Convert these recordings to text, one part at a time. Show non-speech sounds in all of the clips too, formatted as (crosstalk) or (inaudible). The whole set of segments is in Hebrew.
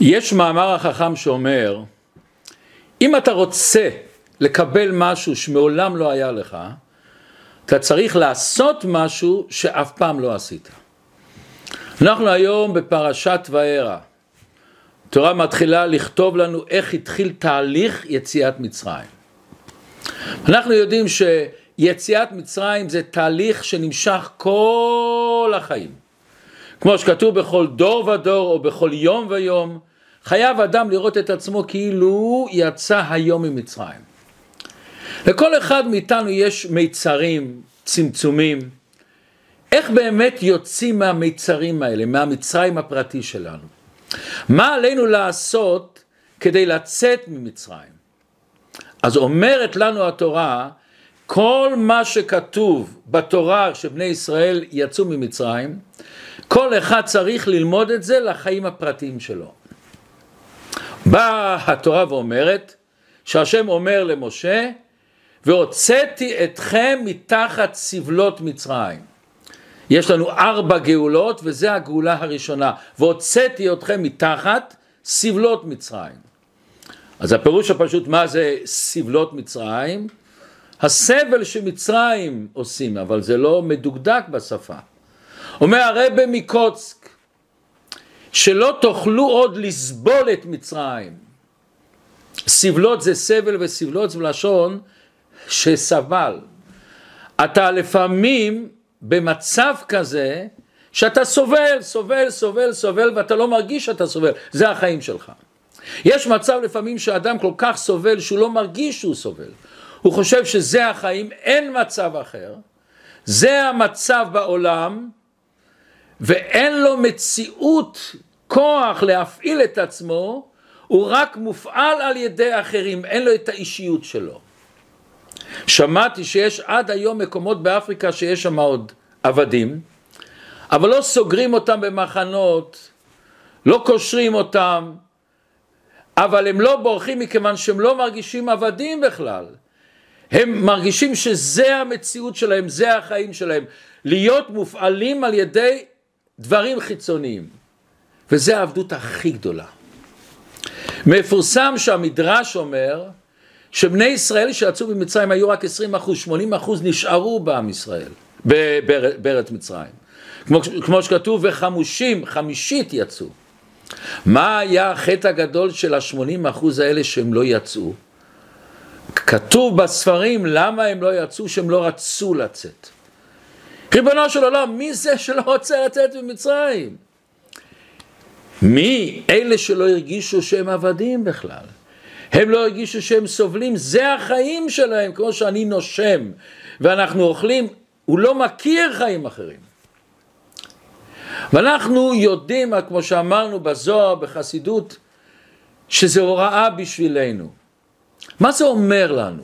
יש מאמר החכם שאומר, אם אתה רוצה לקבל משהו שמעולם לא היה לך, אתה צריך לעשות משהו שאף פעם לא עשית. אנחנו היום בפרשת וארא. התורה מתחילה לכתוב לנו איך התחיל תהליך יציאת מצרים. אנחנו יודעים שיציאת מצרים זה תהליך שנמשך כל החיים. כמו שכתוב בכל דור ודור או בכל יום ויום, חייב אדם לראות את עצמו כאילו יצא היום ממצרים. לכל אחד מאיתנו יש מיצרים, צמצומים. איך באמת יוצאים מהמיצרים האלה, מהמצרים הפרטי שלנו? מה עלינו לעשות כדי לצאת ממצרים? אז אומרת לנו התורה, כל מה שכתוב בתורה שבני ישראל יצאו ממצרים, כל אחד צריך ללמוד את זה לחיים הפרטיים שלו. באה התורה ואומרת, שהשם אומר למשה, והוצאתי אתכם מתחת סבלות מצרים. יש לנו ארבע גאולות וזה הגאולה הראשונה, והוצאתי אתכם מתחת סבלות מצרים. אז הפירוש הפשוט מה זה סבלות מצרים? הסבל שמצרים עושים, אבל זה לא מדוקדק בשפה. אומר הרבה מקוצק, שלא תוכלו עוד לסבול את מצרים. סבלות זה סבל וסבלות זה לשון שסבל. אתה לפעמים במצב כזה שאתה סובל, סובל, סובל, סובל ואתה לא מרגיש שאתה סובל, זה החיים שלך. יש מצב לפעמים שאדם כל כך סובל שהוא לא מרגיש שהוא סובל. הוא חושב שזה החיים, אין מצב אחר. זה המצב בעולם, ואין לו מציאות, כוח להפעיל את עצמו, הוא רק מופעל על ידי אחרים, אין לו את האישיות שלו. שמעתי שיש עד היום מקומות באפריקה שיש שם עוד עבדים, אבל לא סוגרים אותם במחנות, לא קושרים אותם, אבל הם לא בורחים מכיוון שהם לא מרגישים עבדים בכלל. הם מרגישים שזה המציאות שלהם, זה החיים שלהם. להיות מופעלים על ידי דברים חיצוניים. וזה העבדות הכי גדולה. מפורסם שהמדרש אומר שבני ישראל שיצאו ממצרים היו רק 20 אחוז, 80 אחוז נשארו בעם ישראל, בארץ מצרים. כמו, כמו שכתוב, וחמושים, חמישית יצאו. מה היה החטא הגדול של השמונים אחוז האלה שהם לא יצאו? כתוב בספרים למה הם לא יצאו, שהם לא רצו לצאת. ריבונו של עולם, מי זה שלא רוצה לצאת ממצרים? מי? אלה שלא הרגישו שהם עבדים בכלל. הם לא הרגישו שהם סובלים, זה החיים שלהם, כמו שאני נושם ואנחנו אוכלים, הוא לא מכיר חיים אחרים. ואנחנו יודעים, כמו שאמרנו בזוהר, בחסידות, שזה הוראה בשבילנו. מה זה אומר לנו?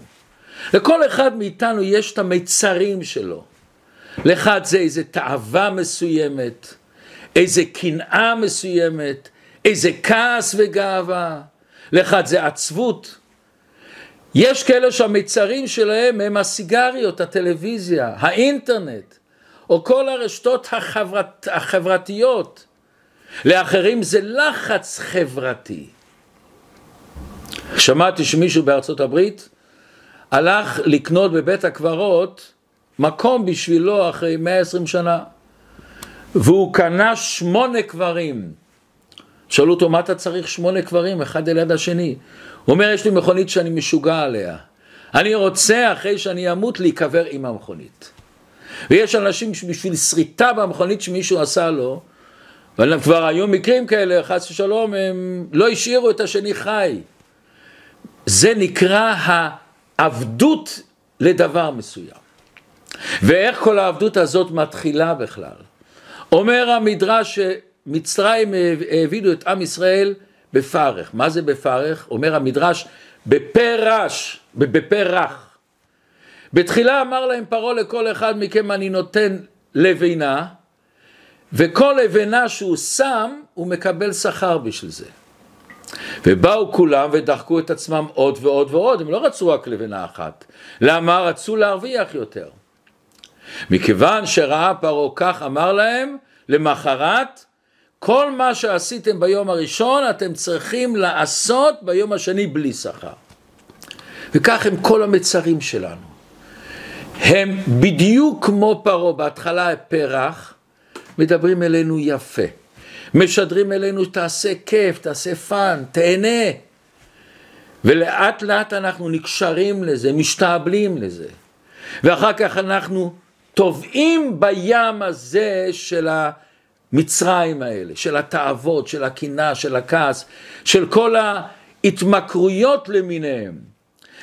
לכל אחד מאיתנו יש את המיצרים שלו. לאחד זה איזה תאווה מסוימת, איזה קנאה מסוימת, איזה כעס וגאווה, לאחד זה עצבות. יש כאלה שהמיצרים שלהם הם הסיגריות, הטלוויזיה, האינטרנט. או כל הרשתות החברת, החברתיות. לאחרים זה לחץ חברתי. שמעתי שמישהו בארצות הברית הלך לקנות בבית הקברות מקום בשבילו אחרי 120 שנה והוא קנה שמונה קברים. שאלו אותו מה אתה צריך שמונה קברים אחד ליד השני? הוא אומר יש לי מכונית שאני משוגע עליה אני רוצה אחרי שאני אמות להיקבר עם המכונית ויש אנשים שבשביל שריטה במכונית שמישהו עשה לו, וכבר היו מקרים כאלה, חס ושלום, הם לא השאירו את השני חי. זה נקרא העבדות לדבר מסוים. ואיך כל העבדות הזאת מתחילה בכלל? אומר המדרש שמצרים העבידו את עם ישראל בפרך. מה זה בפרך? אומר המדרש בפרש, בפרח. בתחילה אמר להם פרעה לכל אחד מכם אני נותן לבנה וכל לבנה שהוא שם הוא מקבל שכר בשביל זה. ובאו כולם ודחקו את עצמם עוד ועוד ועוד, הם לא רצו רק לבנה אחת. למה? רצו להרוויח יותר. מכיוון שראה פרעה כך אמר להם, למחרת כל מה שעשיתם ביום הראשון אתם צריכים לעשות ביום השני בלי שכר. וכך הם כל המצרים שלנו. הם בדיוק כמו פרעה, בהתחלה פה רך, מדברים אלינו יפה. משדרים אלינו תעשה כיף, תעשה fun, תהנה. ולאט לאט אנחנו נקשרים לזה, משתעבדים לזה. ואחר כך אנחנו טובעים בים הזה של המצרים האלה, של התאוות, של הקנאה, של הכעס, של כל ההתמכרויות למיניהם.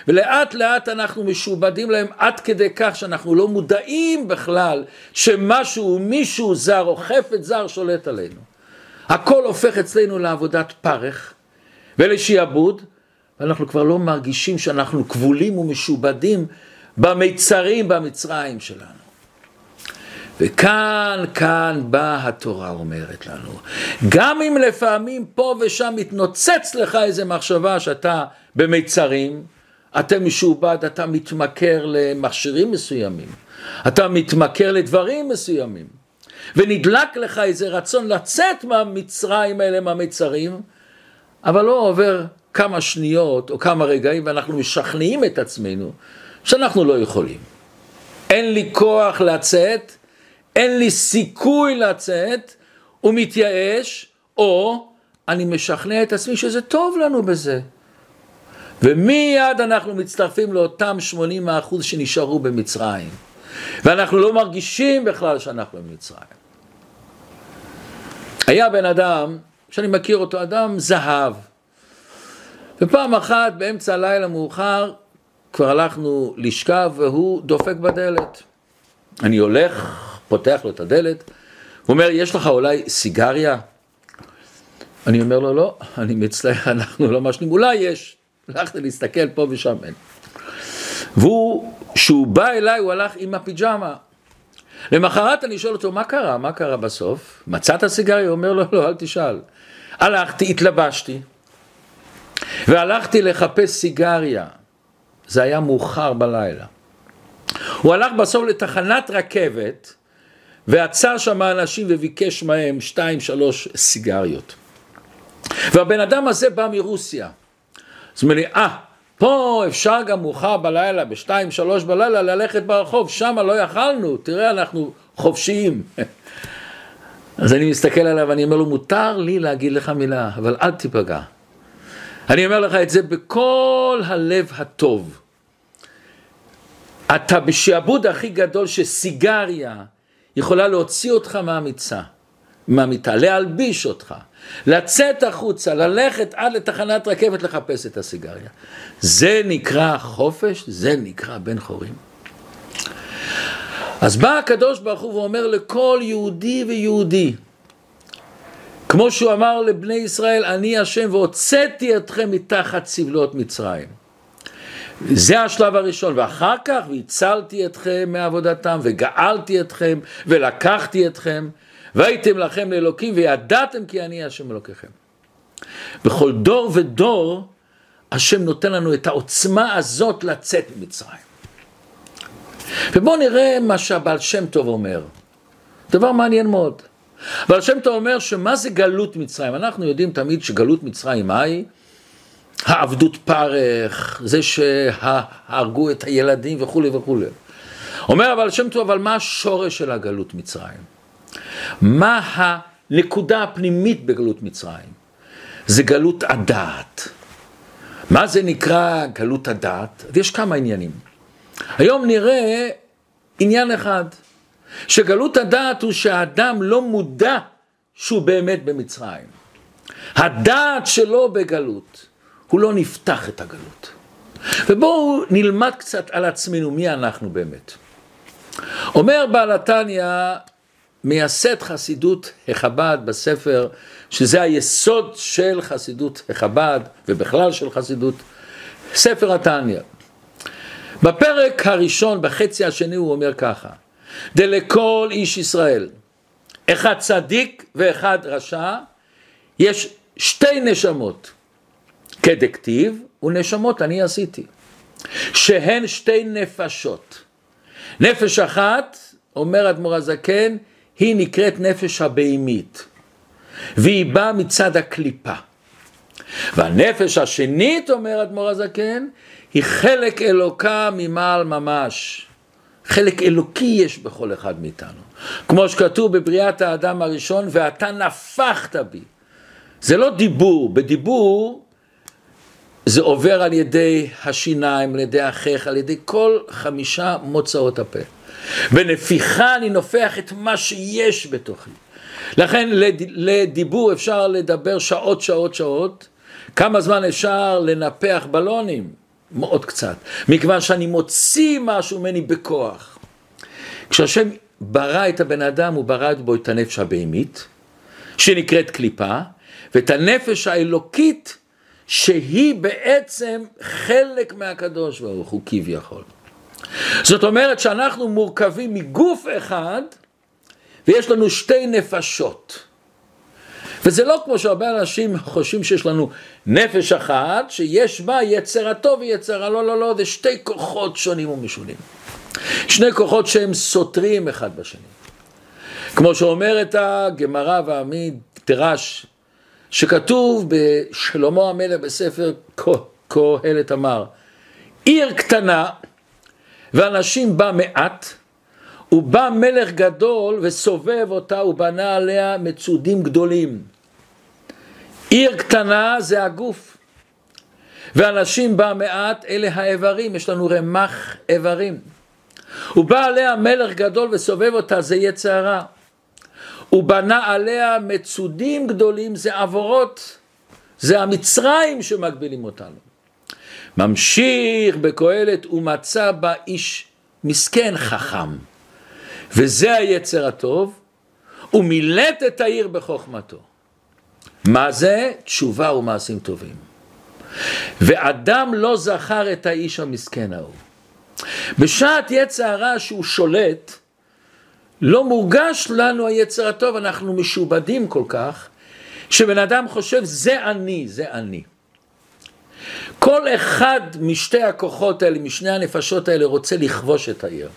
ולאט לאט אנחנו משועבדים להם עד כדי כך שאנחנו לא מודעים בכלל שמשהו, מישהו זר או חפץ זר שולט עלינו. הכל הופך אצלנו לעבודת פרך ולשיעבוד, ואנחנו כבר לא מרגישים שאנחנו כבולים ומשועבדים במיצרים, במצרים שלנו. וכאן, כאן באה התורה אומרת לנו, גם אם לפעמים פה ושם מתנוצץ לך איזה מחשבה שאתה במיצרים, אתה משועבד, אתה מתמכר למכשירים מסוימים, אתה מתמכר לדברים מסוימים, ונדלק לך איזה רצון לצאת מהמצרים האלה, מהמצרים, אבל לא עובר כמה שניות או כמה רגעים ואנחנו משכנעים את עצמנו שאנחנו לא יכולים. אין לי כוח לצאת, אין לי סיכוי לצאת, הוא מתייאש, או אני משכנע את עצמי שזה טוב לנו בזה. ומיד אנחנו מצטרפים לאותם 80 האחוז שנשארו במצרים. ואנחנו לא מרגישים בכלל שאנחנו במצרים. היה בן אדם, שאני מכיר אותו, אדם זהב. ופעם אחת באמצע הלילה מאוחר כבר הלכנו לשכב והוא דופק בדלת. אני הולך, פותח לו את הדלת, הוא אומר, יש לך אולי סיגריה? אני אומר לו, לא, אני מצטער, (laughs) אנחנו לא משנים, אולי יש. הלכתי להסתכל פה ושם אין. והוא, כשהוא בא אליי, הוא הלך עם הפיג'מה. למחרת אני שואל אותו, מה קרה? מה קרה בסוף? מצאת סיגריה? הוא אומר, לא, לא, אל תשאל. הלכתי, התלבשתי, והלכתי לחפש סיגריה. זה היה מאוחר בלילה. הוא הלך בסוף לתחנת רכבת, ועצר שם אנשים וביקש מהם שתיים, שלוש סיגריות. והבן אדם הזה בא מרוסיה. זאת אומרת, אה, פה אפשר גם מאוחר בלילה, בשתיים, שלוש בלילה, ללכת ברחוב, שם לא יכלנו, תראה, אנחנו חופשיים. אז אני מסתכל עליו ואני אומר לו, מותר לי להגיד לך מילה, אבל אל תיפגע. אני אומר לך את זה בכל הלב הטוב. אתה בשעבוד הכי גדול שסיגריה יכולה להוציא אותך מהמיצה, מהמיטה, להלביש אותך. לצאת החוצה, ללכת עד לתחנת רכבת לחפש את הסיגריה. זה נקרא חופש, זה נקרא בן חורים. אז בא הקדוש ברוך הוא ואומר לכל יהודי ויהודי, כמו שהוא אמר לבני ישראל, אני השם והוצאתי אתכם מתחת סבלות מצרים. זה השלב הראשון, ואחר כך והצלתי אתכם מעבודתם, וגאלתי אתכם, ולקחתי אתכם, והייתם לכם לאלוקים וידעתם כי אני השם אלוקיכם. בכל דור ודור השם נותן לנו את העוצמה הזאת לצאת ממצרים. ובואו נראה מה שהבעל שם טוב אומר. דבר מעניין מאוד. בעל שם טוב אומר שמה זה גלות מצרים? אנחנו יודעים תמיד שגלות מצרים מהי? העבדות פרך, זה שהרגו את הילדים וכולי וכולי. אומר אבל שם טוב, אבל מה השורש של הגלות מצרים? מה הנקודה הפנימית בגלות מצרים? זה גלות הדעת. מה זה נקרא גלות הדעת? יש כמה עניינים. היום נראה עניין אחד, שגלות הדעת הוא שהאדם לא מודע שהוא באמת במצרים. הדעת שלו בגלות, הוא לא נפתח את הגלות. ובואו נלמד קצת על עצמנו, מי אנחנו באמת. אומר בעל התניא, מייסד חסידות החב"ד בספר, שזה היסוד של חסידות החב"ד ובכלל של חסידות, ספר התניא. בפרק הראשון, בחצי השני, הוא אומר ככה: דלכל איש ישראל, אחד צדיק ואחד רשע, יש שתי נשמות, כדקטיב ונשמות אני עשיתי, שהן שתי נפשות. נפש אחת, אומר אדמו"ר הזקן, היא נקראת נפש הבהמית. והיא באה מצד הקליפה. והנפש השנית, אומר אדמו"ר הזקן, היא חלק אלוקה ממעל ממש. חלק אלוקי יש בכל אחד מאיתנו. כמו שכתוב בבריאת האדם הראשון, ואתה נפחת בי. זה לא דיבור, בדיבור זה עובר על ידי השיניים, על ידי החייך, על ידי כל חמישה מוצאות הפה. בנפיחה אני נופח את מה שיש בתוכי. לכן לדיבור אפשר לדבר שעות, שעות, שעות. כמה זמן אפשר לנפח בלונים? מאוד קצת. מכיוון שאני מוציא משהו ממני בכוח. כשהשם ברא את הבן אדם, הוא ברא בו את הנפש הבהמית, שנקראת קליפה, ואת הנפש האלוקית, שהיא בעצם חלק מהקדוש ברוך הוא כביכול. זאת אומרת שאנחנו מורכבים מגוף אחד, ויש לנו שתי נפשות. וזה לא כמו שהרבה אנשים חושבים שיש לנו נפש אחת, שיש בה יצר הטוב ויצר הלא לא לא, זה שתי כוחות שונים ומשונים. שני כוחות שהם סותרים אחד בשני. כמו שאומרת הגמרא והמדרש, שכתוב בשלמה המלך בספר קהלת אמר, עיר קטנה ואנשים בה מעט, ובא מלך גדול וסובב אותה ובנה עליה מצודים גדולים. עיר קטנה זה הגוף, ואנשים בה מעט אלה האיברים, יש לנו רמ"ח איברים. ובא עליה מלך גדול וסובב אותה זה יצרה. הוא בנה עליה מצודים גדולים, זה עבורות, זה המצרים שמגבילים אותנו. ממשיך בקהלת, ומצא בה איש מסכן חכם, וזה היצר הטוב, ומילט את העיר בחוכמתו. מה זה? תשובה ומעשים טובים. ואדם לא זכר את האיש המסכן ההוא. בשעת יצר הרע שהוא שולט, לא מורגש לנו היצר הטוב, אנחנו משובדים כל כך, שבן אדם חושב זה אני, זה אני. כל אחד משתי הכוחות האלה, משני הנפשות האלה, רוצה לכבוש את העיר.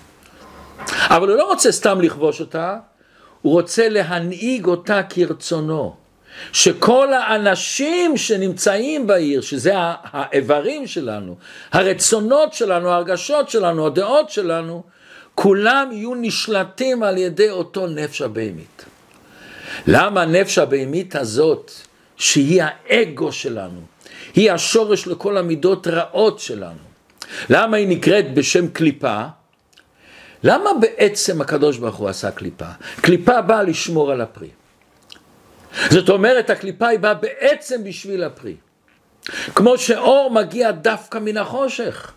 אבל הוא לא רוצה סתם לכבוש אותה, הוא רוצה להנהיג אותה כרצונו. שכל האנשים שנמצאים בעיר, שזה האיברים שלנו, הרצונות שלנו, ההרגשות שלנו, הדעות שלנו, כולם יהיו נשלטים על ידי אותו נפש הבהמית. למה הנפש הבהמית הזאת, שהיא האגו שלנו, היא השורש לכל המידות רעות שלנו, למה היא נקראת בשם קליפה? למה בעצם הקדוש ברוך הוא עשה קליפה? קליפה באה לשמור על הפרי. זאת אומרת, הקליפה היא באה בעצם בשביל הפרי. כמו שאור מגיע דווקא מן החושך.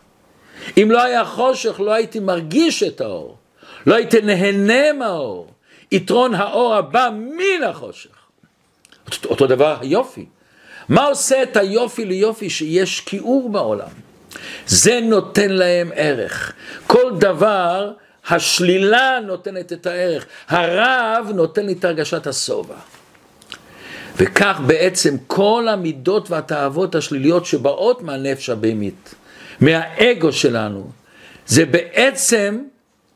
אם לא היה חושך, לא הייתי מרגיש את האור. לא הייתי נהנה מהאור. יתרון האור הבא מן החושך. אותו דבר היופי. מה עושה את היופי ליופי שיש כיעור בעולם? זה נותן להם ערך. כל דבר, השלילה נותנת את הערך. הרב נותן לי את הרגשת השובע. וכך בעצם כל המידות והתאוות השליליות שבאות מהנפש הבהמית, מהאגו שלנו, זה בעצם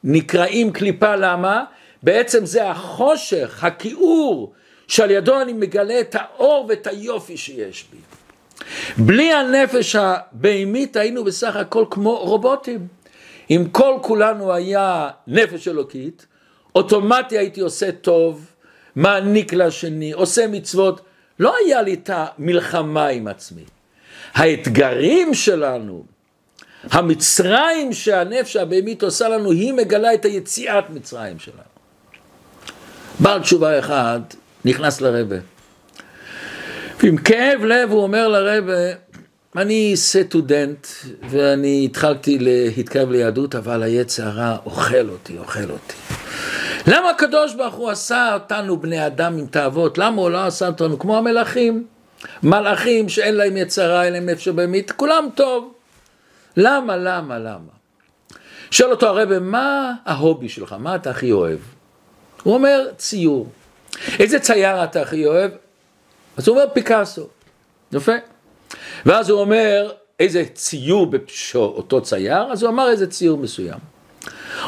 נקראים קליפה, למה? בעצם זה החושך, הכיעור, שעל ידו אני מגלה את האור ואת היופי שיש בי. בלי הנפש הבהמית היינו בסך הכל כמו רובוטים. אם כל כולנו היה נפש אלוקית, אוטומטי הייתי עושה טוב, מעניק לשני, עושה מצוות, לא היה לי את המלחמה עם עצמי. האתגרים שלנו, המצרים שהנפש הבהמית עושה לנו, היא מגלה את היציאת מצרים שלנו. בעל תשובה אחד נכנס לרבה. ועם כאב לב הוא אומר לרבה, אני סטודנט ואני התחלתי להתקרב ליהדות, אבל היצר הרע אוכל אותי, אוכל אותי. למה הקדוש ברוך הוא עשה אותנו בני אדם עם תאוות? למה הוא לא עשה אותנו כמו המלאכים? מלאכים שאין להם יצרה, אין להם נפש בהמית, כולם טוב. למה, למה, למה? שואל אותו הרב, מה ההובי שלך? מה אתה הכי אוהב? הוא אומר, ציור. איזה צייר אתה הכי אוהב? אז הוא אומר, פיקאסו. יפה. ואז הוא אומר, איזה ציור באותו צייר? אז הוא אמר איזה ציור מסוים.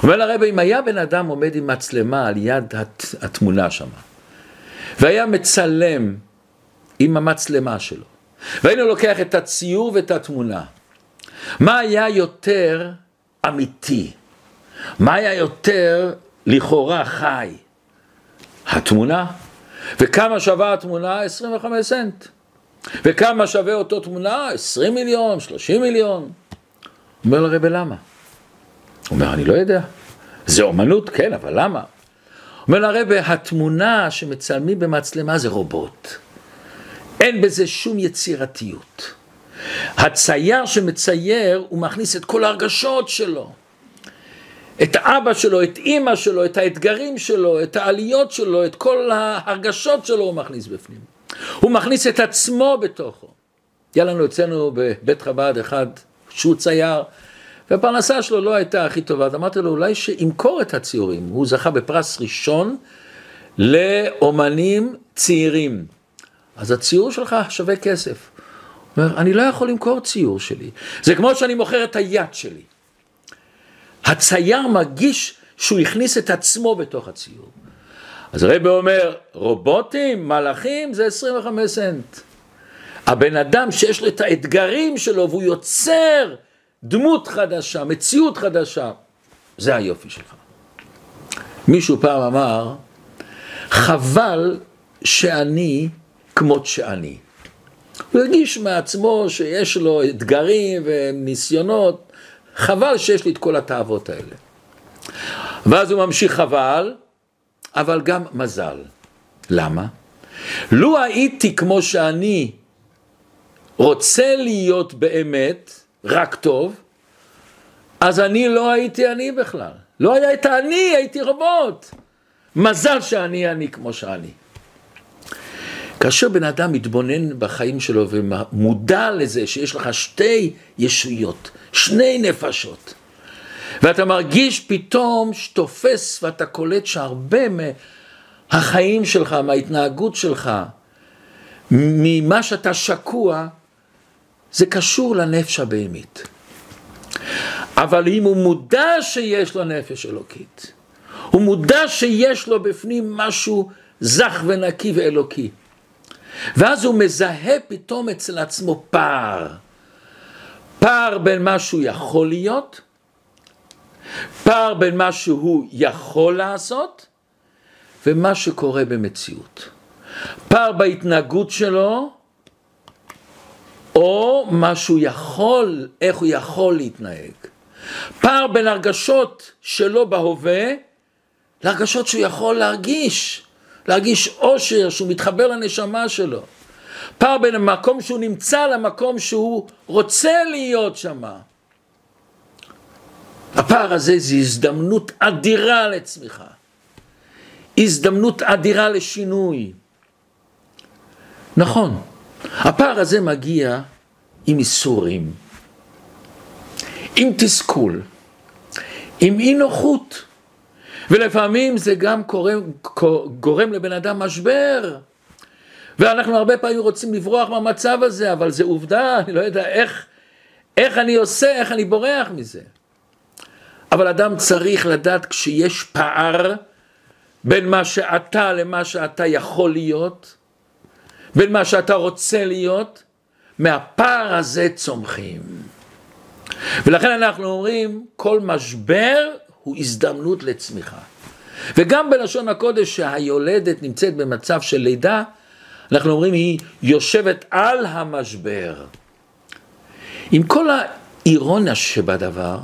אומר לרבי, אם היה בן אדם עומד עם מצלמה על יד הת, התמונה שם, והיה מצלם עם המצלמה שלו, והיינו לוקח את הציור ואת התמונה. מה היה יותר אמיתי? מה היה יותר לכאורה חי? התמונה. וכמה שווה התמונה? 25 סנט. וכמה שווה אותו תמונה? 20 מיליון, 30 מיליון. אומר לרבי למה? אומר, אני לא יודע. זה אומנות, כן, אבל למה? אומר לרבי, התמונה שמצלמים במצלמה זה רובוט. אין בזה שום יצירתיות. הצייר שמצייר, הוא מכניס את כל ההרגשות שלו. את האבא שלו, את אימא שלו, את האתגרים שלו, את העליות שלו, את כל ההרגשות שלו הוא מכניס בפנים. הוא מכניס את עצמו בתוכו. היה לנו אצלנו בבית חב"ד אחד שהוא צייר, והפרנסה שלו לא הייתה הכי טובה, אז אמרתי לו אולי שימכור את הציורים, הוא זכה בפרס ראשון לאומנים צעירים. אז הציור שלך שווה כסף. אומר, אני לא יכול למכור ציור שלי, זה כמו שאני מוכר את היד שלי. הצייר מרגיש שהוא הכניס את עצמו בתוך הציור. אז הרבי אומר, רובוטים, מלאכים, זה 25 סנט. הבן אדם שיש לו את האתגרים שלו והוא יוצר דמות חדשה, מציאות חדשה, זה היופי שלך. מישהו פעם אמר, חבל שאני כמות שאני. הוא הרגיש מעצמו שיש לו אתגרים וניסיונות, חבל שיש לי את כל התאוות האלה. ואז הוא ממשיך חבל, אבל גם מזל. למה? לו הייתי כמו שאני רוצה להיות באמת רק טוב, אז אני לא הייתי אני בכלל. לא היה את האני, הייתי רובוט. מזל שאני אני כמו שאני. כאשר בן אדם מתבונן בחיים שלו ומודע לזה שיש לך שתי ישויות, שני נפשות, ואתה מרגיש פתאום שתופס ואתה קולט שהרבה מהחיים שלך, מההתנהגות שלך, ממה שאתה שקוע, זה קשור לנפש הבהמית. אבל אם הוא מודע שיש לו נפש אלוקית, הוא מודע שיש לו בפנים משהו זך ונקי ואלוקי, ואז הוא מזהה פתאום אצל עצמו פער. פער בין מה שהוא יכול להיות, פער בין מה שהוא יכול לעשות, ומה שקורה במציאות. פער בהתנהגות שלו, או מה שהוא יכול, איך הוא יכול להתנהג. פער בין הרגשות שלו בהווה, להרגשות שהוא יכול להרגיש. להרגיש אושר, שהוא מתחבר לנשמה שלו. פער בין המקום שהוא נמצא למקום שהוא רוצה להיות שם. הפער הזה זה הזדמנות אדירה לצמיחה. הזדמנות אדירה לשינוי. נכון, הפער הזה מגיע עם איסורים, עם תסכול, עם אי נוחות. ולפעמים זה גם גורם, גורם לבן אדם משבר. ואנחנו הרבה פעמים רוצים לברוח מהמצב הזה, אבל זה עובדה, אני לא יודע איך, איך אני עושה, איך אני בורח מזה. אבל אדם צריך לדעת כשיש פער בין מה שאתה למה שאתה יכול להיות, בין מה שאתה רוצה להיות, מהפער הזה צומחים. ולכן אנחנו אומרים, כל משבר הוא הזדמנות לצמיחה. וגם בלשון הקודש שהיולדת נמצאת במצב של לידה, אנחנו אומרים היא יושבת על המשבר. עם כל האירוניה שבדבר,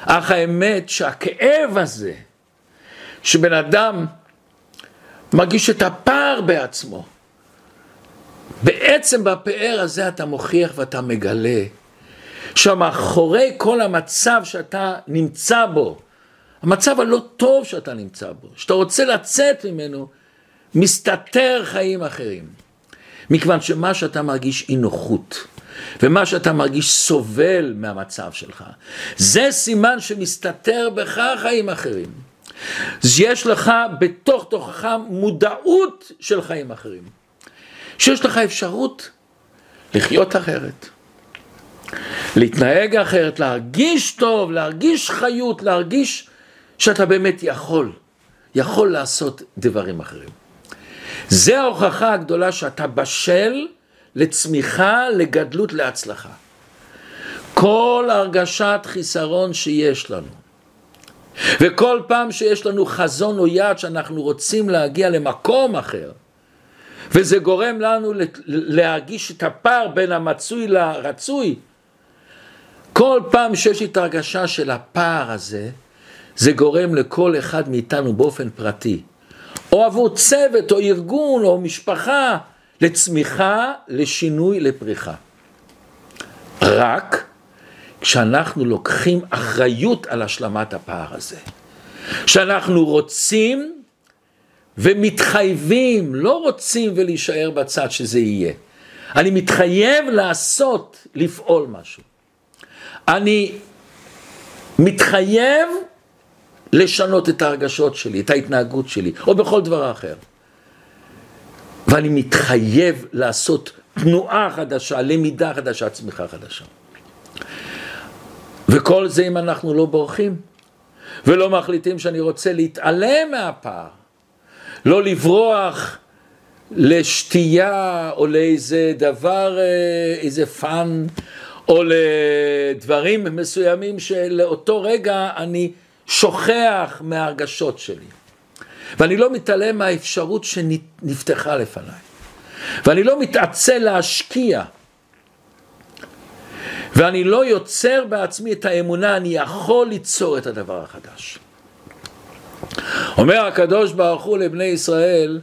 אך האמת שהכאב הזה, שבן אדם מרגיש את הפער בעצמו, בעצם בפאר הזה אתה מוכיח ואתה מגלה שמאחורי כל המצב שאתה נמצא בו, המצב הלא טוב שאתה נמצא בו, שאתה רוצה לצאת ממנו, מסתתר חיים אחרים. מכיוון שמה שאתה מרגיש אי נוחות, ומה שאתה מרגיש סובל מהמצב שלך, זה סימן שמסתתר בך חיים אחרים. יש לך בתוך תוכך מודעות של חיים אחרים. שיש לך אפשרות לחיות אחרת, להתנהג אחרת, להרגיש טוב, להרגיש חיות, להרגיש שאתה באמת יכול, יכול לעשות דברים אחרים. זה ההוכחה הגדולה שאתה בשל לצמיחה, לגדלות, להצלחה. כל הרגשת חיסרון שיש לנו, וכל פעם שיש לנו חזון או יעד שאנחנו רוצים להגיע למקום אחר, וזה גורם לנו להרגיש את הפער בין המצוי לרצוי, כל פעם שיש לי את ההרגשה של הפער הזה, זה גורם לכל אחד מאיתנו באופן פרטי, או עבור צוות, או ארגון, או משפחה, לצמיחה, לשינוי, לפריחה. רק כשאנחנו לוקחים אחריות על השלמת הפער הזה. כשאנחנו רוצים ומתחייבים, לא רוצים ולהישאר בצד שזה יהיה. אני מתחייב לעשות, לפעול משהו. אני מתחייב לשנות את ההרגשות שלי, את ההתנהגות שלי, או בכל דבר אחר. ואני מתחייב לעשות תנועה חדשה, למידה חדשה, צמיחה חדשה. וכל זה אם אנחנו לא בורחים, ולא מחליטים שאני רוצה להתעלם מהפער, לא לברוח לשתייה או לאיזה דבר, אה, איזה fun, או לדברים מסוימים שלאותו רגע אני שוכח מההרגשות שלי. ואני לא מתעלם מהאפשרות שנפתחה לפניי. ואני לא מתעצל להשקיע. ואני לא יוצר בעצמי את האמונה, אני יכול ליצור את הדבר החדש. אומר הקדוש ברוך הוא לבני ישראל,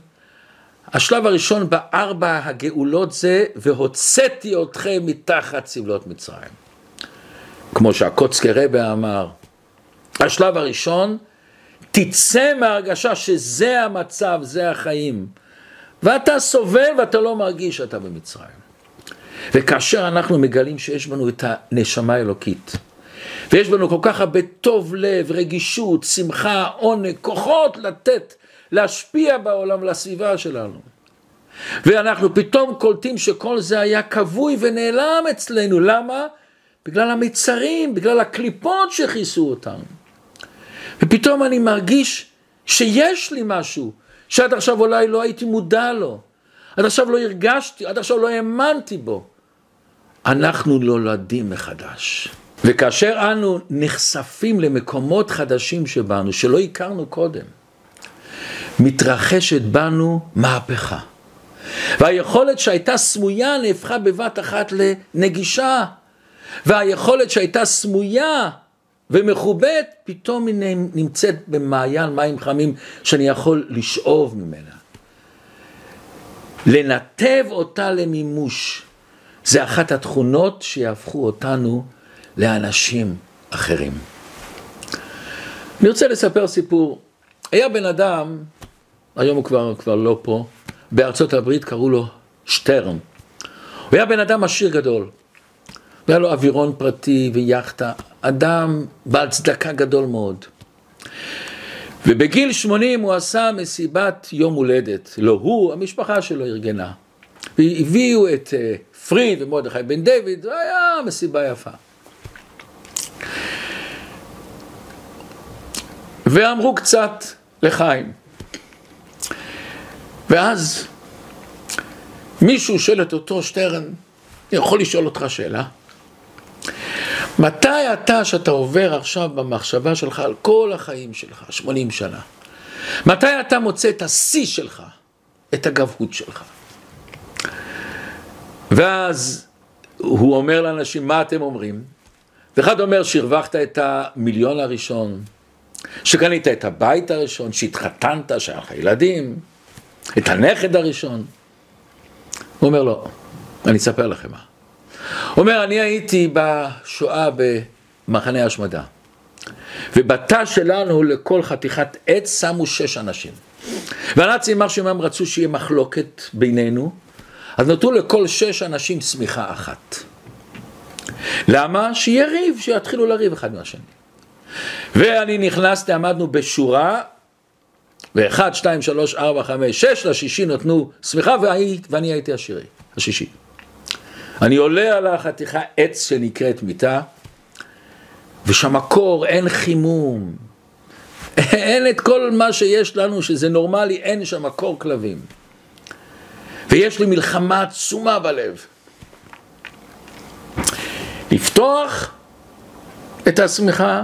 השלב הראשון בארבע הגאולות זה והוצאתי אתכם מתחת סבלות מצרים. כמו שהקוצקי רבה אמר, השלב הראשון, תצא מהרגשה שזה המצב, זה החיים. ואתה סובל ואתה לא מרגיש שאתה במצרים. וכאשר אנחנו מגלים שיש בנו את הנשמה האלוקית, ויש בנו כל כך הרבה טוב לב, רגישות, שמחה, עונג, כוחות לתת, להשפיע בעולם, לסביבה שלנו. ואנחנו פתאום קולטים שכל זה היה כבוי ונעלם אצלנו, למה? בגלל המצרים, בגלל הקליפות שכיסו אותנו. ופתאום אני מרגיש שיש לי משהו, שעד עכשיו אולי לא הייתי מודע לו, עד עכשיו לא הרגשתי, עד עכשיו לא האמנתי בו. אנחנו נולדים מחדש. וכאשר אנו נחשפים למקומות חדשים שבנו, שלא הכרנו קודם, מתרחשת בנו מהפכה. והיכולת שהייתה סמויה נהפכה בבת אחת לנגישה. והיכולת שהייתה סמויה ומכובדת, פתאום היא נמצאת במעיין מים חמים שאני יכול לשאוב ממנה. לנתב אותה למימוש, זה אחת התכונות שיהפכו אותנו לאנשים אחרים. אני רוצה לספר סיפור. היה בן אדם, היום הוא כבר, כבר לא פה, בארצות הברית קראו לו שטרן. הוא היה בן אדם עשיר גדול. והיה לו אווירון פרטי ויאכטה, אדם בעל צדקה גדול מאוד. ובגיל 80 הוא עשה מסיבת יום הולדת, לא הוא, המשפחה שלו ארגנה. והביאו את אה, פריד ומרדכי בן דוד, זו היה מסיבה יפה. ואמרו קצת לחיים. ואז מישהו שואל את אותו שטרן, אני יכול לשאול אותך שאלה? מתי אתה, שאתה עובר עכשיו במחשבה שלך על כל החיים שלך, 80 שנה, מתי אתה מוצא את השיא שלך, את הגבהות שלך? ואז הוא אומר לאנשים, מה אתם אומרים? ואחד אומר שהרווחת את המיליון הראשון, שקנית את הבית הראשון, שהתחתנת, שהיה לך ילדים, את הנכד הראשון. הוא אומר לו, אני אספר לכם מה. אומר, אני הייתי בשואה במחנה השמדה, ובתא שלנו לכל חתיכת עץ שמו שש אנשים. והנאצים, מה שהם רצו שיהיה מחלוקת בינינו, אז נתנו לכל שש אנשים שמיכה אחת. למה? שיהיה ריב, שיתחילו לריב אחד מהשני. ואני נכנסתי, עמדנו בשורה, ואחד, שתיים, שלוש, ארבע, חמש, שש, לשישי נתנו שמיכה, ואני הייתי השירי, השישי. אני עולה על החתיכה עץ שנקראת מיטה, ושם קור, אין חימום, אין את כל מה שיש לנו שזה נורמלי, אין שם קור כלבים. ויש לי מלחמה עצומה בלב. לפתוח את השמיכה,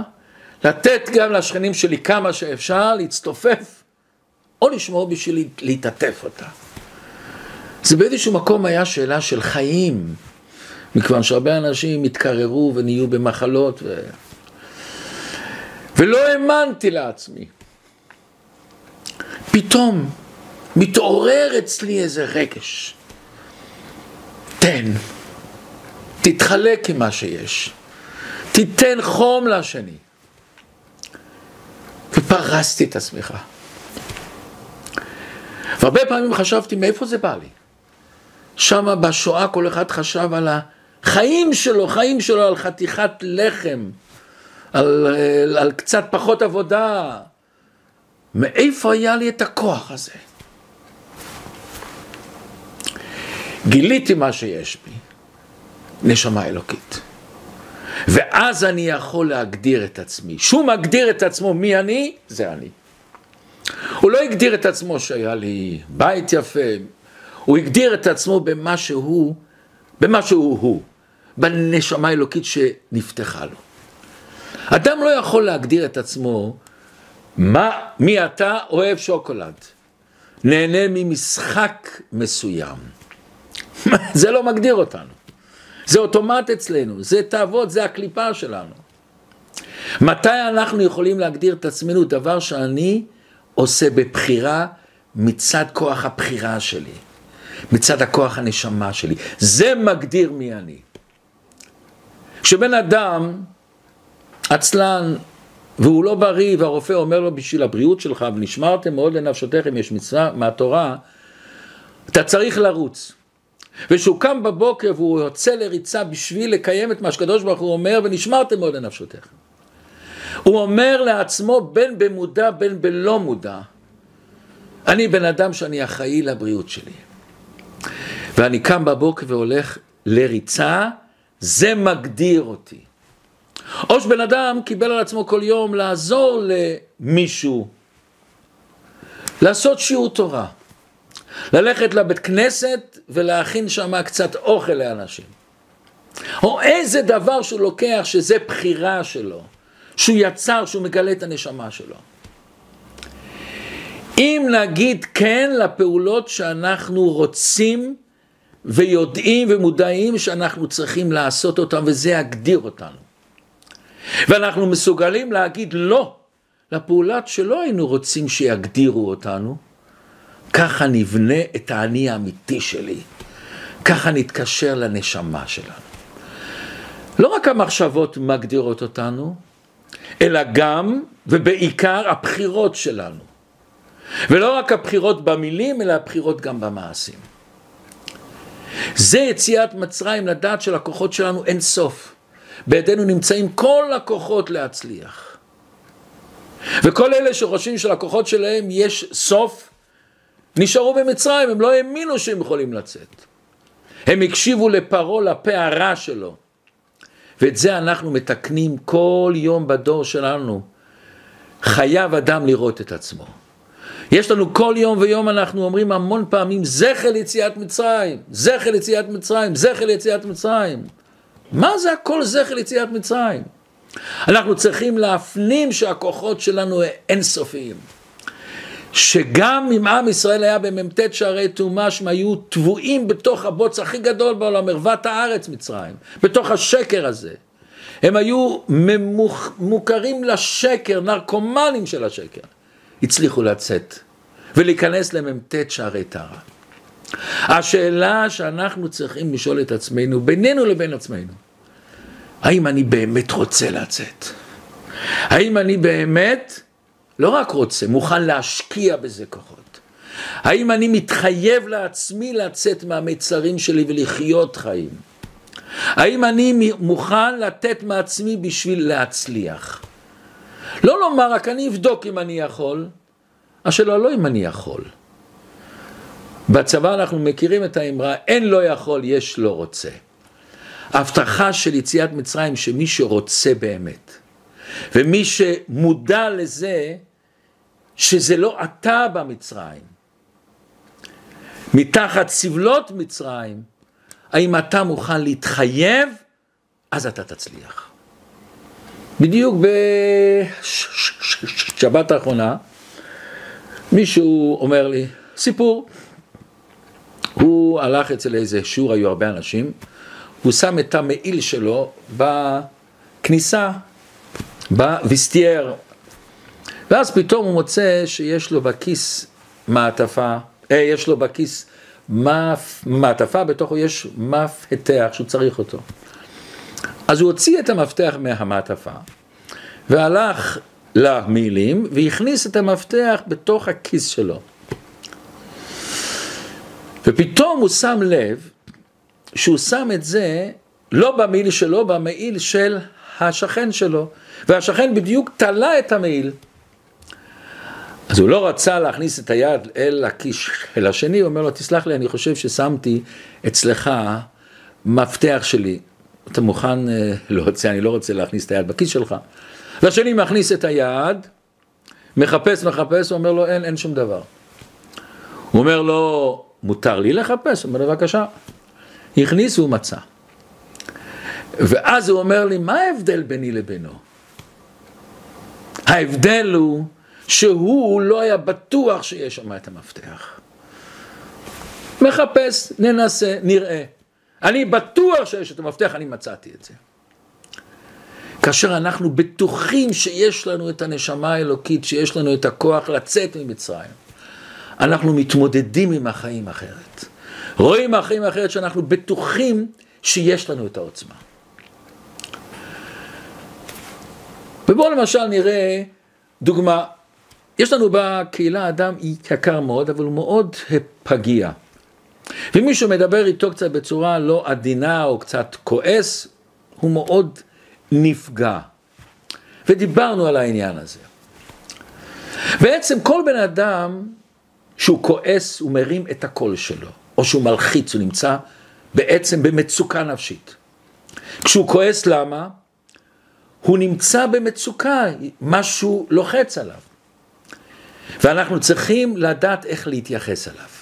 לתת גם לשכנים שלי כמה שאפשר, להצטופף, או לשמור בשביל להתעטף אותה. זה באיזשהו מקום היה שאלה של חיים, מכיוון שהרבה אנשים התקררו ונהיו במחלות, ו... ולא האמנתי לעצמי. פתאום מתעורר אצלי איזה רגש. תן, תתחלק עם מה שיש, תיתן חום לשני. ופרסתי את השמיכה. והרבה פעמים חשבתי, מאיפה זה בא לי? שם בשואה כל אחד חשב על החיים שלו, חיים שלו על חתיכת לחם, על, על, על קצת פחות עבודה. מאיפה היה לי את הכוח הזה? גיליתי מה שיש בי, נשמה אלוקית. ואז אני יכול להגדיר את עצמי. שהוא מגדיר את עצמו מי אני, זה אני. הוא לא הגדיר את עצמו שהיה לי בית יפה, הוא הגדיר את עצמו במה שהוא, במה שהוא הוא, בנשמה האלוקית שנפתחה לו. אדם לא יכול להגדיר את עצמו מה, מי אתה אוהב שוקולד, נהנה ממשחק מסוים. (laughs) זה לא מגדיר אותנו. זה אוטומט אצלנו, זה תאוות, זה הקליפה שלנו. מתי אנחנו יכולים להגדיר את עצמנו דבר שאני עושה בבחירה מצד כוח הבחירה שלי, מצד הכוח הנשמה שלי. זה מגדיר מי אני. כשבן אדם עצלן והוא לא בריא והרופא אומר לו בשביל הבריאות שלך ונשמרתם מאוד לנפשותיכם יש מצווה מהתורה אתה צריך לרוץ וכשהוא קם בבוקר והוא יוצא לריצה בשביל לקיים את מה שקדוש ברוך הוא אומר ונשמרתם מאוד לנפשותיכם הוא אומר לעצמו בין במודע בין בלא מודע אני בן אדם שאני אחראי לבריאות שלי ואני קם בבוקר והולך לריצה זה מגדיר אותי או שבן אדם קיבל על עצמו כל יום לעזור למישהו, לעשות שיעור תורה, ללכת לבית כנסת ולהכין שם קצת אוכל לאנשים. או איזה דבר שהוא לוקח שזה בחירה שלו, שהוא יצר, שהוא מגלה את הנשמה שלו. אם נגיד כן לפעולות שאנחנו רוצים ויודעים ומודעים שאנחנו צריכים לעשות אותן וזה יגדיר אותנו. ואנחנו מסוגלים להגיד לא לפעולת שלא היינו רוצים שיגדירו אותנו, ככה נבנה את האני האמיתי שלי, ככה נתקשר לנשמה שלנו. לא רק המחשבות מגדירות אותנו, אלא גם ובעיקר הבחירות שלנו. ולא רק הבחירות במילים, אלא הבחירות גם במעשים. זה יציאת מצרים לדעת שלכוחות שלנו אין סוף. בידינו נמצאים כל הכוחות להצליח. וכל אלה שחושבים שלכוחות שלהם יש סוף, נשארו במצרים, הם לא האמינו שהם יכולים לצאת. הם הקשיבו לפרעה, לפה הרע שלו. ואת זה אנחנו מתקנים כל יום בדור שלנו. חייב אדם לראות את עצמו. יש לנו כל יום ויום אנחנו אומרים המון פעמים זכר ליציאת מצרים, זכר ליציאת מצרים, זכר ליציאת מצרים. מה זה הכל זכר ליציאת מצרים? אנחנו צריכים להפנים שהכוחות שלנו אינסופיים. שגם אם עם ישראל היה במ"ט שערי טומאה, שהם היו טבועים בתוך הבוץ הכי גדול בעולם, ערוות הארץ מצרים, בתוך השקר הזה. הם היו מוכרים לשקר, נרקומנים של השקר. הצליחו לצאת ולהיכנס למ"ט שערי טהרה. השאלה שאנחנו צריכים לשאול את עצמנו, בינינו לבין עצמנו, האם אני באמת רוצה לצאת? האם אני באמת לא רק רוצה, מוכן להשקיע בזה כוחות? האם אני מתחייב לעצמי לצאת מהמצרים שלי ולחיות חיים? האם אני מוכן לתת מעצמי בשביל להצליח? לא לומר רק אני אבדוק אם אני יכול, השאלה לא אם אני יכול. בצבא אנחנו מכירים את האמרה, אין לא יכול, יש לא רוצה. ההבטחה של יציאת מצרים שמי שרוצה באמת, ומי שמודע לזה שזה לא אתה במצרים, מתחת סבלות מצרים, האם אתה מוכן להתחייב, אז אתה תצליח. בדיוק בשבת האחרונה, מישהו אומר לי, סיפור, הוא הלך אצל איזה שיעור, היו הרבה אנשים, הוא שם את המעיל שלו בכניסה, בוויסטייר, ואז פתאום הוא מוצא שיש לו בכיס מעטפה, אה, יש לו בכיס מעטפה, בתוכו יש מפתח שהוא צריך אותו. אז הוא הוציא את המפתח מהמעטפה, והלך למילים, והכניס את המפתח בתוך הכיס שלו. ופתאום הוא שם לב שהוא שם את זה לא במעיל שלו, במעיל של השכן שלו, והשכן בדיוק תלה את המעיל. אז הוא לא רצה להכניס את היד אל הכיס של השני, הוא אומר לו, תסלח לי, אני חושב ששמתי אצלך מפתח שלי. אתה מוכן אה, להוציא, אני לא רוצה להכניס את היד בכיס שלך. והשני מכניס את היד, מחפש, מחפש, הוא אומר לו, אין, אין שום דבר. הוא אומר לו, מותר לי לחפש? הוא אומר, בבקשה. הכניס והוא מצא. ואז הוא אומר לי, מה ההבדל ביני לבינו? ההבדל הוא שהוא לא היה בטוח שיש שם את המפתח. מחפש, ננסה, נראה. אני בטוח שיש את המפתח, אני מצאתי את זה. כאשר אנחנו בטוחים שיש לנו את הנשמה האלוקית, שיש לנו את הכוח לצאת ממצרים, אנחנו מתמודדים עם החיים אחרת. רואים החיים אחרת שאנחנו בטוחים שיש לנו את העוצמה. ובואו למשל נראה דוגמה. יש לנו בקהילה אדם יקר מאוד, אבל הוא מאוד פגיע. ומישהו מדבר איתו קצת בצורה לא עדינה או קצת כועס, הוא מאוד נפגע. ודיברנו על העניין הזה. בעצם כל בן אדם שהוא כועס, הוא מרים את הקול שלו, או שהוא מלחיץ, הוא נמצא בעצם במצוקה נפשית. כשהוא כועס, למה? הוא נמצא במצוקה, משהו לוחץ עליו. ואנחנו צריכים לדעת איך להתייחס אליו.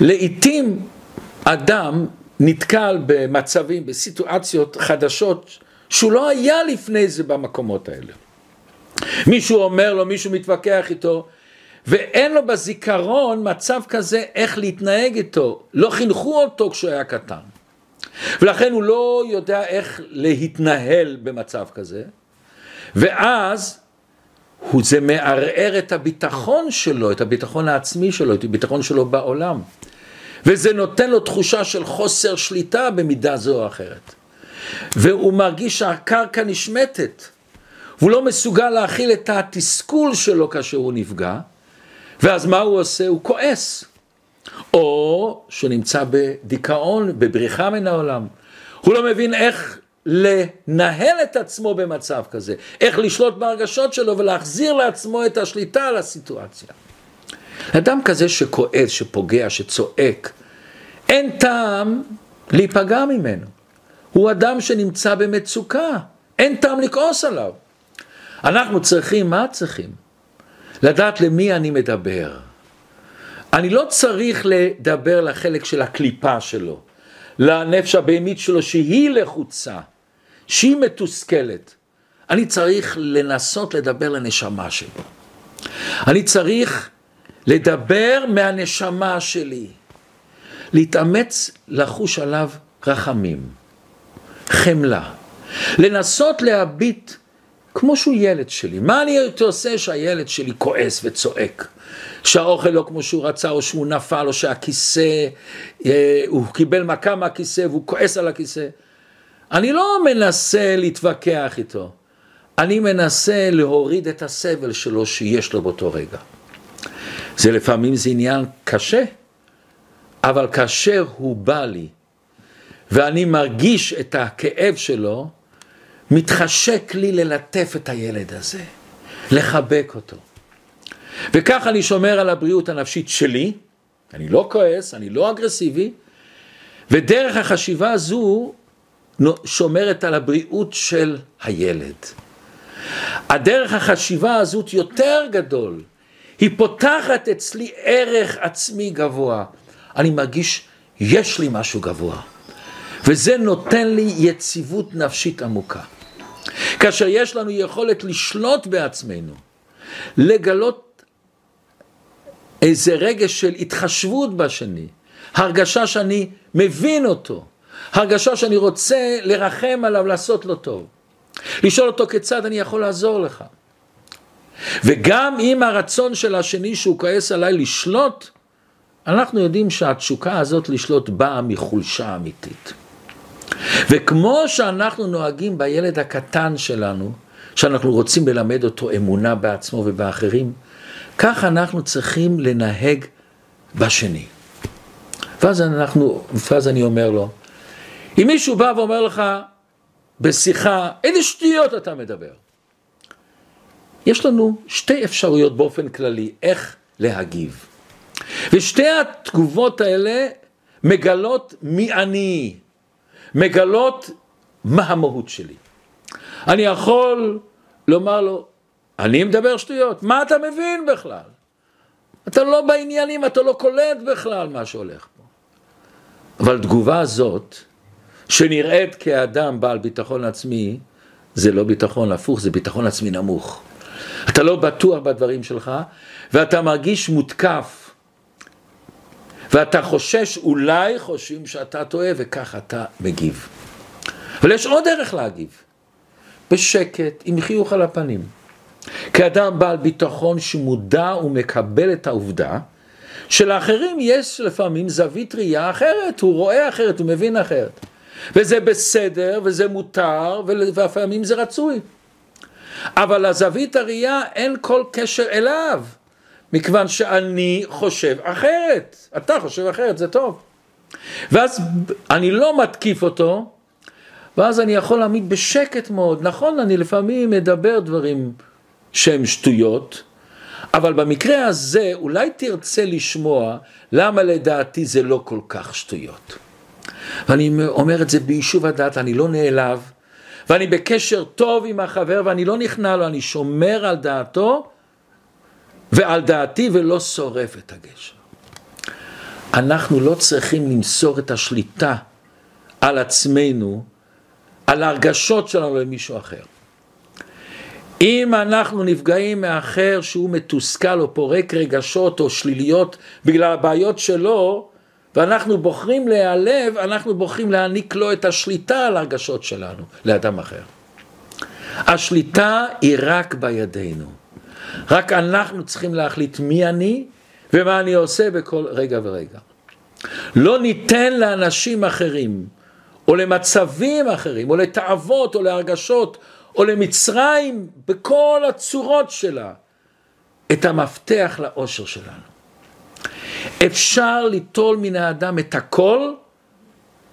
לעתים אדם נתקל במצבים, בסיטואציות חדשות, שהוא לא היה לפני זה במקומות האלה. מישהו אומר לו, מישהו מתווכח איתו, ואין לו בזיכרון מצב כזה איך להתנהג איתו. לא חינכו אותו כשהוא היה קטן. ולכן הוא לא יודע איך להתנהל במצב כזה, ואז הוא זה מערער את הביטחון שלו, את הביטחון העצמי שלו, את הביטחון שלו בעולם. וזה נותן לו תחושה של חוסר שליטה במידה זו או אחרת. והוא מרגיש שהקרקע נשמטת, והוא לא מסוגל להכיל את התסכול שלו כאשר הוא נפגע, ואז מה הוא עושה? הוא כועס. או שהוא נמצא בדיכאון, בבריחה מן העולם. הוא לא מבין איך לנהל את עצמו במצב כזה, איך לשלוט בהרגשות שלו ולהחזיר לעצמו את השליטה על הסיטואציה. אדם כזה שכועס, שפוגע, שצועק, אין טעם להיפגע ממנו. הוא אדם שנמצא במצוקה, אין טעם לכעוס עליו. אנחנו צריכים, מה צריכים? לדעת למי אני מדבר. אני לא צריך לדבר לחלק של הקליפה שלו, לנפש הבהמית שלו שהיא לחוצה, שהיא מתוסכלת. אני צריך לנסות לדבר לנשמה שלו. אני צריך לדבר מהנשמה שלי. להתאמץ לחוש עליו רחמים, חמלה. לנסות להביט כמו שהוא ילד שלי. מה אני הייתי עושה שהילד שלי כועס וצועק? שהאוכל לא כמו שהוא רצה, או שהוא נפל, או שהכיסא, אה, הוא קיבל מכה מהכיסא והוא כועס על הכיסא. אני לא מנסה להתווכח איתו, אני מנסה להוריד את הסבל שלו שיש לו באותו רגע. זה לפעמים זה עניין קשה, אבל כאשר הוא בא לי ואני מרגיש את הכאב שלו, מתחשק לי ללטף את הילד הזה, לחבק אותו. וכך אני שומר על הבריאות הנפשית שלי, אני לא כועס, אני לא אגרסיבי, ודרך החשיבה הזו שומרת על הבריאות של הילד. הדרך החשיבה הזאת יותר גדול, היא פותחת אצלי ערך עצמי גבוה. אני מרגיש, יש לי משהו גבוה. וזה נותן לי יציבות נפשית עמוקה. כאשר יש לנו יכולת לשלוט בעצמנו, לגלות איזה רגש של התחשבות בשני, הרגשה שאני מבין אותו, הרגשה שאני רוצה לרחם עליו, לעשות לו טוב. לשאול אותו כיצד אני יכול לעזור לך. וגם אם הרצון של השני שהוא כועס עליי לשלוט, אנחנו יודעים שהתשוקה הזאת לשלוט באה מחולשה אמיתית. וכמו שאנחנו נוהגים בילד הקטן שלנו, שאנחנו רוצים ללמד אותו אמונה בעצמו ובאחרים, כך אנחנו צריכים לנהג בשני. ואז, אנחנו, ואז אני אומר לו, אם מישהו בא ואומר לך בשיחה, איזה שטויות אתה מדבר? יש לנו שתי אפשרויות באופן כללי, איך להגיב. ושתי התגובות האלה מגלות מי אני, מגלות מה המהות שלי. אני יכול לומר לו, אני מדבר שטויות, מה אתה מבין בכלל? אתה לא בעניינים, אתה לא קולט בכלל מה שהולך פה. אבל תגובה הזאת, שנראית כאדם בעל ביטחון עצמי, זה לא ביטחון הפוך, זה ביטחון עצמי נמוך. אתה לא בטוח בדברים שלך, ואתה מרגיש מותקף, ואתה חושש, אולי חושבים שאתה טועה, וכך אתה מגיב. אבל יש עוד דרך להגיב, בשקט, עם חיוך על הפנים. כאדם בעל ביטחון שמודע ומקבל את העובדה שלאחרים יש לפעמים זווית ראייה אחרת, הוא רואה אחרת, הוא מבין אחרת. וזה בסדר, וזה מותר, ולפעמים זה רצוי. אבל לזווית הראייה אין כל קשר אליו, מכיוון שאני חושב אחרת. אתה חושב אחרת, זה טוב. ואז אני לא מתקיף אותו, ואז אני יכול להעמיד בשקט מאוד. נכון, אני לפעמים מדבר דברים שהם שטויות, אבל במקרה הזה אולי תרצה לשמוע למה לדעתי זה לא כל כך שטויות. ואני אומר את זה ביישוב הדעת, אני לא נעלב, ואני בקשר טוב עם החבר ואני לא נכנע לו, אני שומר על דעתו ועל דעתי ולא שורף את הגשר. אנחנו לא צריכים למסור את השליטה על עצמנו, על ההרגשות שלנו למישהו אחר. אם אנחנו נפגעים מאחר שהוא מתוסכל או פורק רגשות או שליליות בגלל הבעיות שלו, ואנחנו בוחרים להיעלב, אנחנו בוחרים להעניק לו את השליטה על הרגשות שלנו לאדם אחר. השליטה היא רק בידינו. רק אנחנו צריכים להחליט מי אני ומה אני עושה בכל רגע ורגע. לא ניתן לאנשים אחרים, או למצבים אחרים, או לתאוות, או להרגשות, או למצרים, בכל הצורות שלה, את המפתח לאושר שלנו. אפשר ליטול מן האדם את הכל,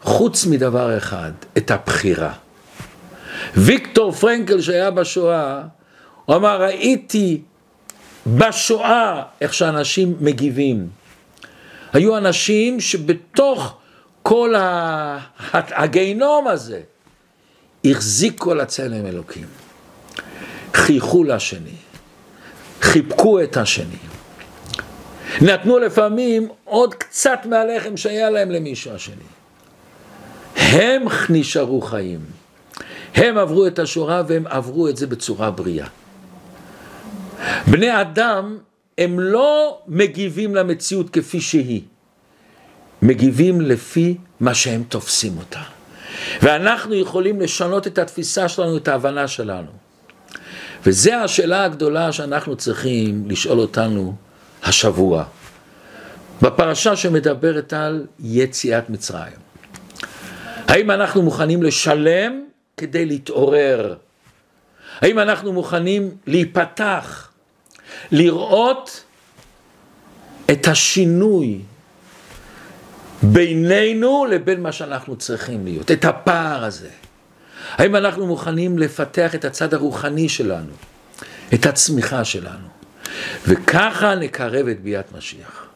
חוץ מדבר אחד, את הבחירה. ויקטור פרנקל שהיה בשואה, הוא אמר, ראיתי בשואה איך שאנשים מגיבים. היו אנשים שבתוך כל הגיהנום הזה, החזיקו על הצלם אלוקים. חייכו לשני, חיבקו את השני. נתנו לפעמים עוד קצת מהלחם שהיה להם למישהו השני. הם נשארו חיים. הם עברו את השורה והם עברו את זה בצורה בריאה. בני אדם הם לא מגיבים למציאות כפי שהיא, מגיבים לפי מה שהם תופסים אותה. ואנחנו יכולים לשנות את התפיסה שלנו, את ההבנה שלנו. וזו השאלה הגדולה שאנחנו צריכים לשאול אותנו השבוע, בפרשה שמדברת על יציאת מצרים. האם אנחנו מוכנים לשלם כדי להתעורר? האם אנחנו מוכנים להיפתח, לראות את השינוי בינינו לבין מה שאנחנו צריכים להיות, את הפער הזה? האם אנחנו מוכנים לפתח את הצד הרוחני שלנו, את הצמיחה שלנו? וככה נקרב את ביאת משיח.